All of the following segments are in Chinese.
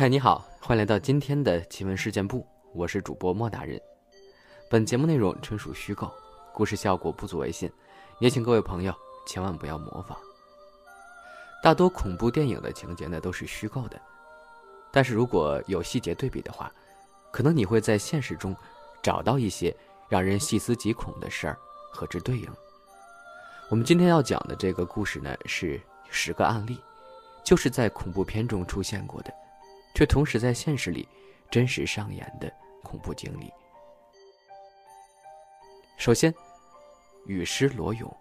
嗨，你好，欢迎来到今天的奇闻事件部，我是主播莫大人。本节目内容纯属虚构，故事效果不足为信，也请各位朋友千万不要模仿。大多恐怖电影的情节呢都是虚构的，但是如果有细节对比的话，可能你会在现实中找到一些让人细思极恐的事儿和之对应。我们今天要讲的这个故事呢是十个案例，就是在恐怖片中出现过的。却同时在现实里真实上演的恐怖经历。首先，雨师罗勇。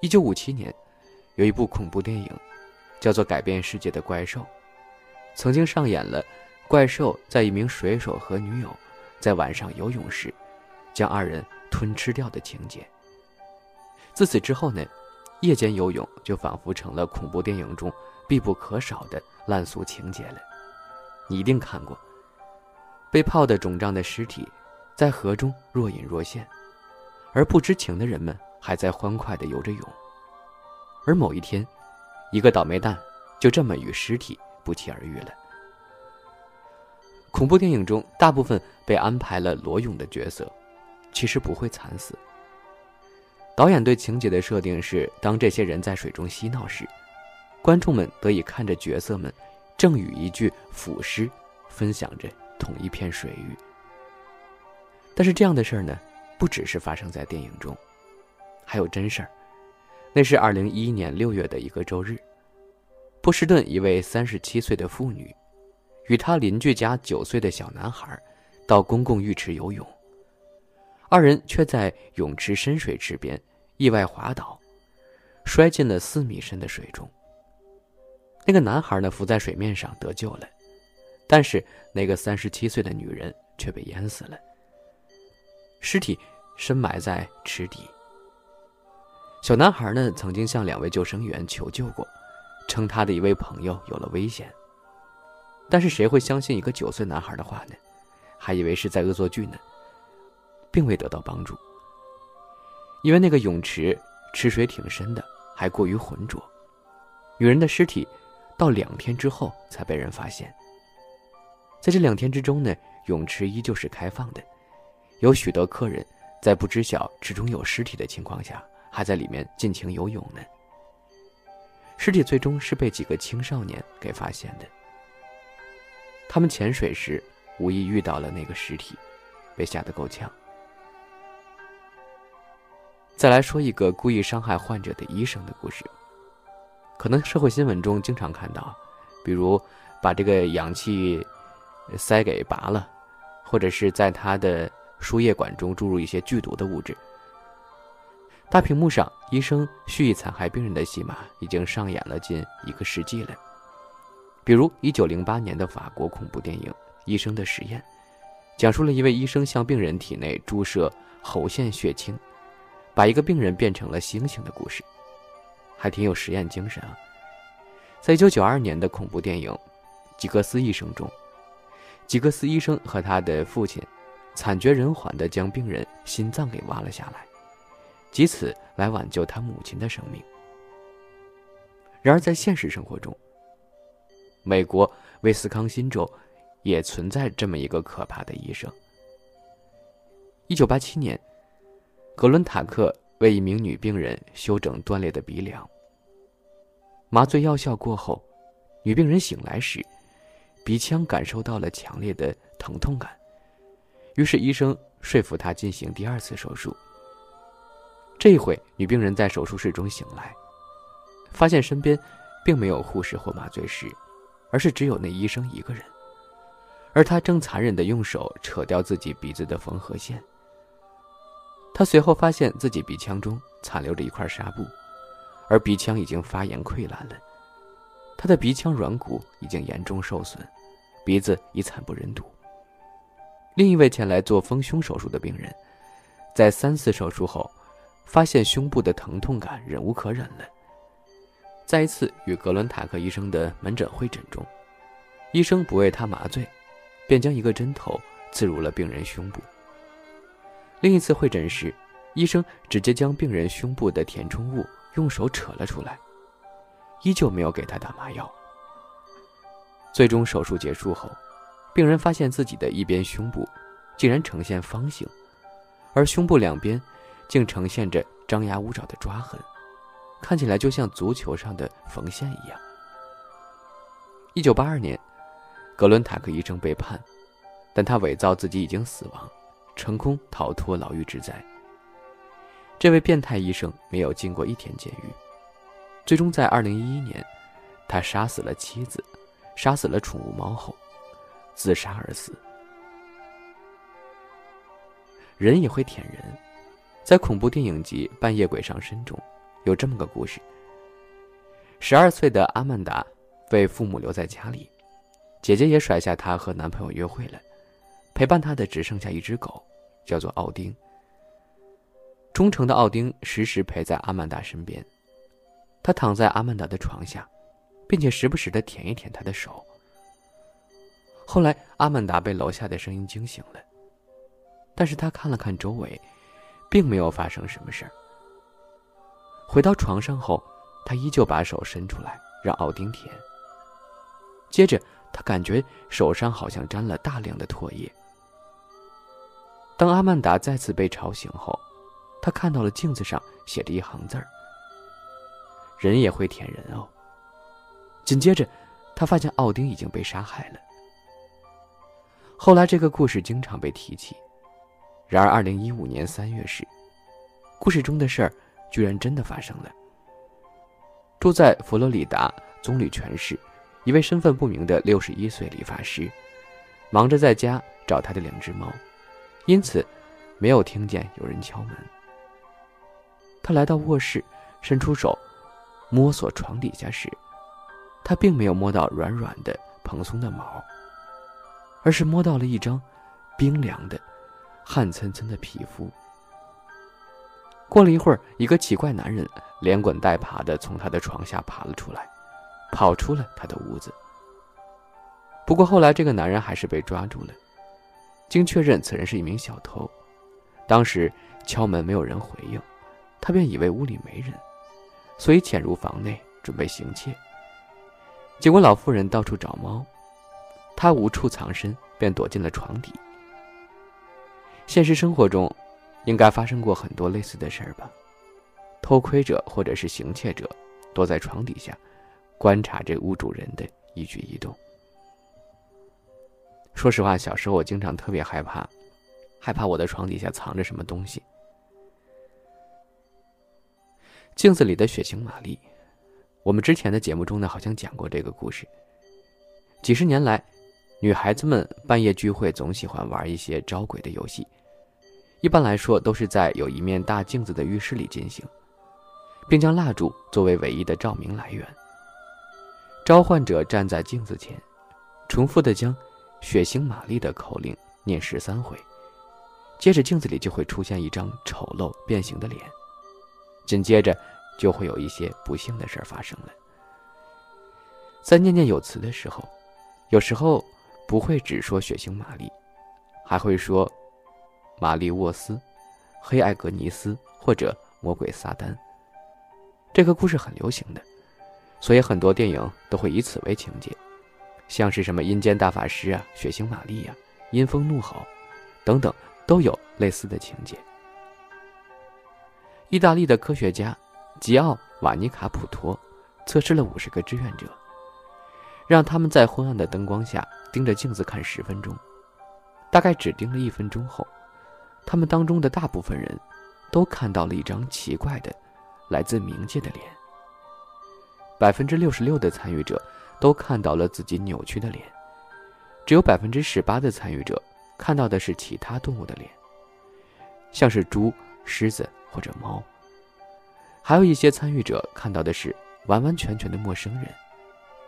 一九五七年，有一部恐怖电影，叫做《改变世界的怪兽》，曾经上演了怪兽在一名水手和女友在晚上游泳时，将二人吞吃掉的情节。自此之后呢，夜间游泳就仿佛成了恐怖电影中必不可少的烂俗情节了。你一定看过，被泡得肿胀的尸体，在河中若隐若现，而不知情的人们还在欢快地游着泳。而某一天，一个倒霉蛋就这么与尸体不期而遇了。恐怖电影中，大部分被安排了裸泳的角色，其实不会惨死。导演对情节的设定是：当这些人在水中嬉闹时，观众们得以看着角色们。正与一具腐尸分享着同一片水域。但是这样的事儿呢，不只是发生在电影中，还有真事儿。那是二零一一年六月的一个周日，波士顿一位三十七岁的妇女，与她邻居家九岁的小男孩，到公共浴池游泳。二人却在泳池深水池边意外滑倒，摔进了四米深的水中。那个男孩呢，浮在水面上得救了，但是那个三十七岁的女人却被淹死了。尸体深埋在池底。小男孩呢，曾经向两位救生员求救过，称他的一位朋友有了危险。但是谁会相信一个九岁男孩的话呢？还以为是在恶作剧呢，并未得到帮助。因为那个泳池池水挺深的，还过于浑浊，女人的尸体。到两天之后才被人发现。在这两天之中呢，泳池依旧是开放的，有许多客人在不知晓池中有尸体的情况下，还在里面尽情游泳呢。尸体最终是被几个青少年给发现的。他们潜水时无意遇到了那个尸体，被吓得够呛。再来说一个故意伤害患者的医生的故事。可能社会新闻中经常看到，比如把这个氧气塞给拔了，或者是在他的输液管中注入一些剧毒的物质。大屏幕上，医生蓄意残害病人的戏码已经上演了近一个世纪了。比如1908年的法国恐怖电影《医生的实验》，讲述了一位医生向病人体内注射喉腺血清，把一个病人变成了猩猩的故事。还挺有实验精神啊！在一九九二年的恐怖电影《吉格斯医生》中，吉格斯医生和他的父亲惨绝人寰地将病人心脏给挖了下来，以此来挽救他母亲的生命。然而，在现实生活中，美国威斯康辛州也存在这么一个可怕的医生。一九八七年，格伦塔克。为一名女病人修整断裂的鼻梁。麻醉药效过后，女病人醒来时，鼻腔感受到了强烈的疼痛感，于是医生说服她进行第二次手术。这一回，女病人在手术室中醒来，发现身边并没有护士或麻醉师，而是只有那医生一个人，而他正残忍地用手扯掉自己鼻子的缝合线。他随后发现自己鼻腔中残留着一块纱布，而鼻腔已经发炎溃烂了。他的鼻腔软骨已经严重受损，鼻子已惨不忍睹。另一位前来做丰胸手术的病人，在三次手术后，发现胸部的疼痛感忍无可忍了。在一次与格伦塔克医生的门诊会诊中，医生不为他麻醉，便将一个针头刺入了病人胸部。另一次会诊时，医生直接将病人胸部的填充物用手扯了出来，依旧没有给他打麻药。最终手术结束后，病人发现自己的一边胸部竟然呈现方形，而胸部两边竟呈现着张牙舞爪的抓痕，看起来就像足球上的缝线一样。一九八二年，格伦塔克医生被判，但他伪造自己已经死亡，成功逃脱牢狱之灾。这位变态医生没有进过一天监狱，最终在二零一一年，他杀死了妻子，杀死了宠物猫后，自杀而死。人也会舔人，在恐怖电影集《半夜鬼上身》中，有这么个故事：十二岁的阿曼达被父母留在家里，姐姐也甩下她和男朋友约会了，陪伴她的只剩下一只狗，叫做奥丁。忠诚的奥丁时时陪在阿曼达身边，他躺在阿曼达的床下，并且时不时的舔一舔她的手。后来，阿曼达被楼下的声音惊醒了，但是他看了看周围，并没有发生什么事儿。回到床上后，他依旧把手伸出来让奥丁舔。接着，他感觉手上好像沾了大量的唾液。当阿曼达再次被吵醒后，他看到了镜子上写着一行字儿：“人也会舔人哦。”紧接着，他发现奥丁已经被杀害了。后来，这个故事经常被提起。然而，二零一五年三月时，故事中的事儿居然真的发生了。住在佛罗里达棕榈泉市，一位身份不明的六十一岁理发师，忙着在家找他的两只猫，因此没有听见有人敲门。他来到卧室，伸出手摸索床底下时，他并没有摸到软软的、蓬松的毛，而是摸到了一张冰凉的、汗涔涔的皮肤。过了一会儿，一个奇怪男人连滚带爬的从他的床下爬了出来，跑出了他的屋子。不过后来，这个男人还是被抓住了。经确认，此人是一名小偷。当时敲门，没有人回应。他便以为屋里没人，所以潜入房内准备行窃。结果老妇人到处找猫，他无处藏身，便躲进了床底。现实生活中，应该发生过很多类似的事儿吧？偷窥者或者是行窃者，躲在床底下，观察着屋主人的一举一动。说实话，小时候我经常特别害怕，害怕我的床底下藏着什么东西。镜子里的血腥玛丽，我们之前的节目中呢，好像讲过这个故事。几十年来，女孩子们半夜聚会总喜欢玩一些招鬼的游戏，一般来说都是在有一面大镜子的浴室里进行，并将蜡烛作为唯一的照明来源。召唤者站在镜子前，重复的将“血腥玛丽”的口令念十三回，接着镜子里就会出现一张丑陋变形的脸。紧接着，就会有一些不幸的事儿发生了。在念念有词的时候，有时候不会只说血腥玛丽，还会说玛丽沃斯、黑艾格尼斯或者魔鬼撒旦。这个故事很流行的，所以很多电影都会以此为情节，像是什么阴间大法师啊、血腥玛丽呀、阴风怒吼等等，都有类似的情节。意大利的科学家吉奥瓦尼卡普托测试了五十个志愿者，让他们在昏暗的灯光下盯着镜子看十分钟。大概只盯了一分钟后，他们当中的大部分人都看到了一张奇怪的、来自冥界的脸。百分之六十六的参与者都看到了自己扭曲的脸，只有百分之十八的参与者看到的是其他动物的脸，像是猪、狮子。或者猫，还有一些参与者看到的是完完全全的陌生人，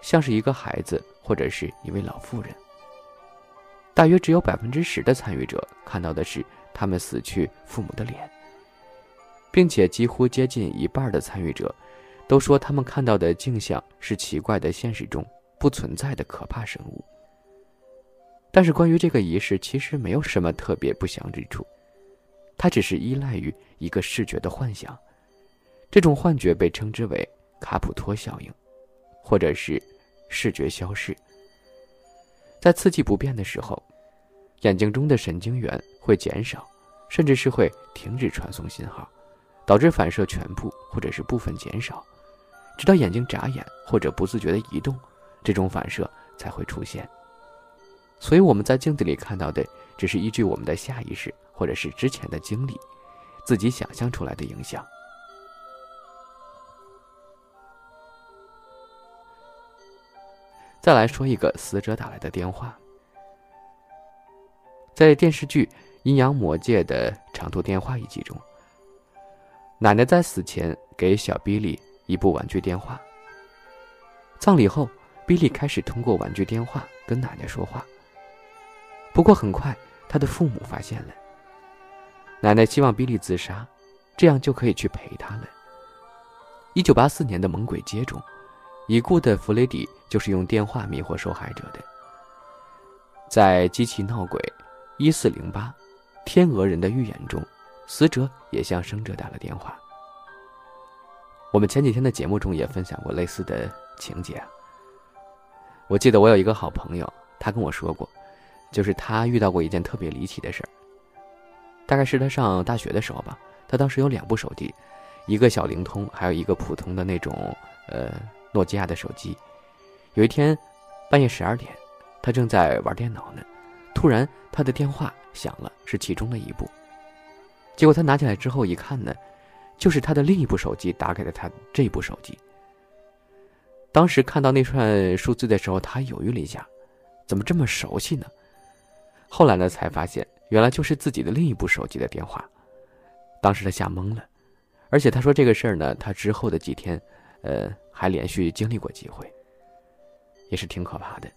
像是一个孩子或者是一位老妇人。大约只有百分之十的参与者看到的是他们死去父母的脸，并且几乎接近一半的参与者都说他们看到的镜像是奇怪的现实中不存在的可怕生物。但是关于这个仪式，其实没有什么特别不祥之处。它只是依赖于一个视觉的幻想，这种幻觉被称之为卡普托效应，或者是视觉消失。在刺激不变的时候，眼睛中的神经元会减少，甚至是会停止传送信号，导致反射全部或者是部分减少，直到眼睛眨眼或者不自觉的移动，这种反射才会出现。所以我们在镜子里看到的，只是依据我们的下意识或者是之前的经历，自己想象出来的影响。再来说一个死者打来的电话，在电视剧《阴阳魔界》的长途电话一集中，奶奶在死前给小比利一部玩具电话。葬礼后，比利开始通过玩具电话跟奶奶说话。不过很快，他的父母发现了，奶奶希望比利自杀，这样就可以去陪他了。一九八四年的《猛鬼街》中。已故的弗雷迪就是用电话迷惑受害者的。在《机器闹鬼》一四零八《天鹅人的预言》中，死者也向生者打了电话。我们前几天的节目中也分享过类似的情节。我记得我有一个好朋友，他跟我说过，就是他遇到过一件特别离奇的事儿。大概是他上大学的时候吧，他当时有两部手机，一个小灵通，还有一个普通的那种，呃。诺基亚的手机，有一天半夜十二点，他正在玩电脑呢，突然他的电话响了，是其中的一部。结果他拿起来之后一看呢，就是他的另一部手机打给了他这部手机。当时看到那串数字的时候，他犹豫了一下，怎么这么熟悉呢？后来呢，才发现原来就是自己的另一部手机的电话。当时他吓懵了，而且他说这个事儿呢，他之后的几天。呃，还连续经历过几回，也是挺可怕的。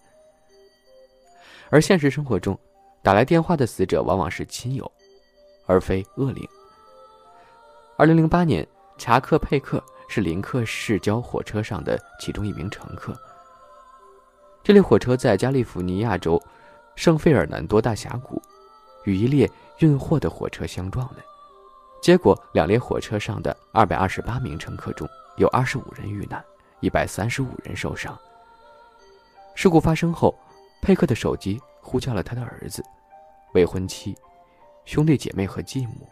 而现实生活中，打来电话的死者往往是亲友，而非恶灵。二零零八年，查克·佩克是林克市郊火车上的其中一名乘客。这列火车在加利福尼亚州圣费尔南多大峡谷与一列运货的火车相撞了，结果两列火车上的二百二十八名乘客中。有二十五人遇难，一百三十五人受伤。事故发生后，佩克的手机呼叫了他的儿子、未婚妻、兄弟姐妹和继母。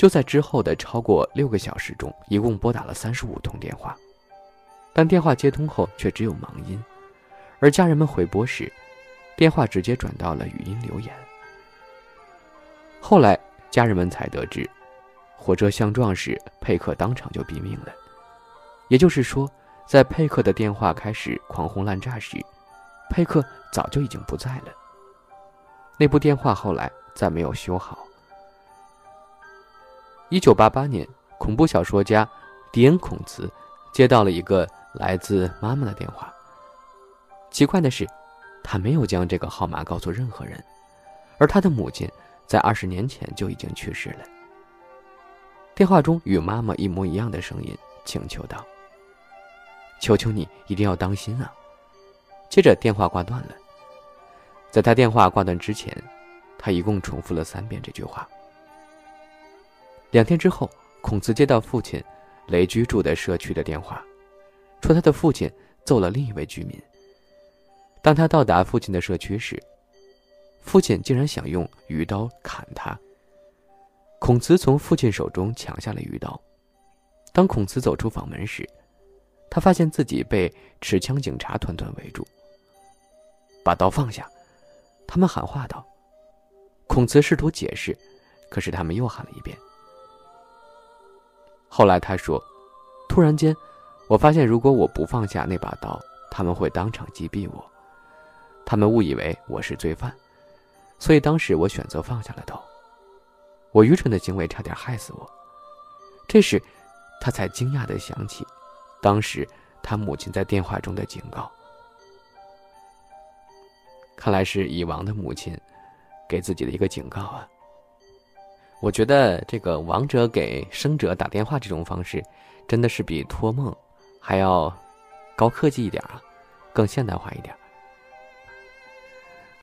就在之后的超过六个小时中，一共拨打了三十五通电话，但电话接通后却只有忙音，而家人们回拨时，电话直接转到了语音留言。后来，家人们才得知，火车相撞时，佩克当场就毙命了。也就是说，在佩克的电话开始狂轰滥炸时，佩克早就已经不在了。那部电话后来再没有修好。一九八八年，恐怖小说家迪恩·孔茨接到了一个来自妈妈的电话。奇怪的是，他没有将这个号码告诉任何人，而他的母亲在二十年前就已经去世了。电话中与妈妈一模一样的声音，请求道。求求你一定要当心啊！接着电话挂断了。在他电话挂断之前，他一共重复了三遍这句话。两天之后，孔慈接到父亲雷居住的社区的电话，说他的父亲揍了另一位居民。当他到达父亲的社区时，父亲竟然想用鱼刀砍他。孔慈从父亲手中抢下了鱼刀。当孔慈走出房门时，他发现自己被持枪警察团团围住。把刀放下，他们喊话道。孔慈试图解释，可是他们又喊了一遍。后来他说：“突然间，我发现如果我不放下那把刀，他们会当场击毙我。他们误以为我是罪犯，所以当时我选择放下了刀。我愚蠢的行为差点害死我。”这时，他才惊讶的想起。当时，他母亲在电话中的警告，看来是已亡的母亲给自己的一个警告啊。我觉得这个亡者给生者打电话这种方式，真的是比托梦还要高科技一点啊，更现代化一点。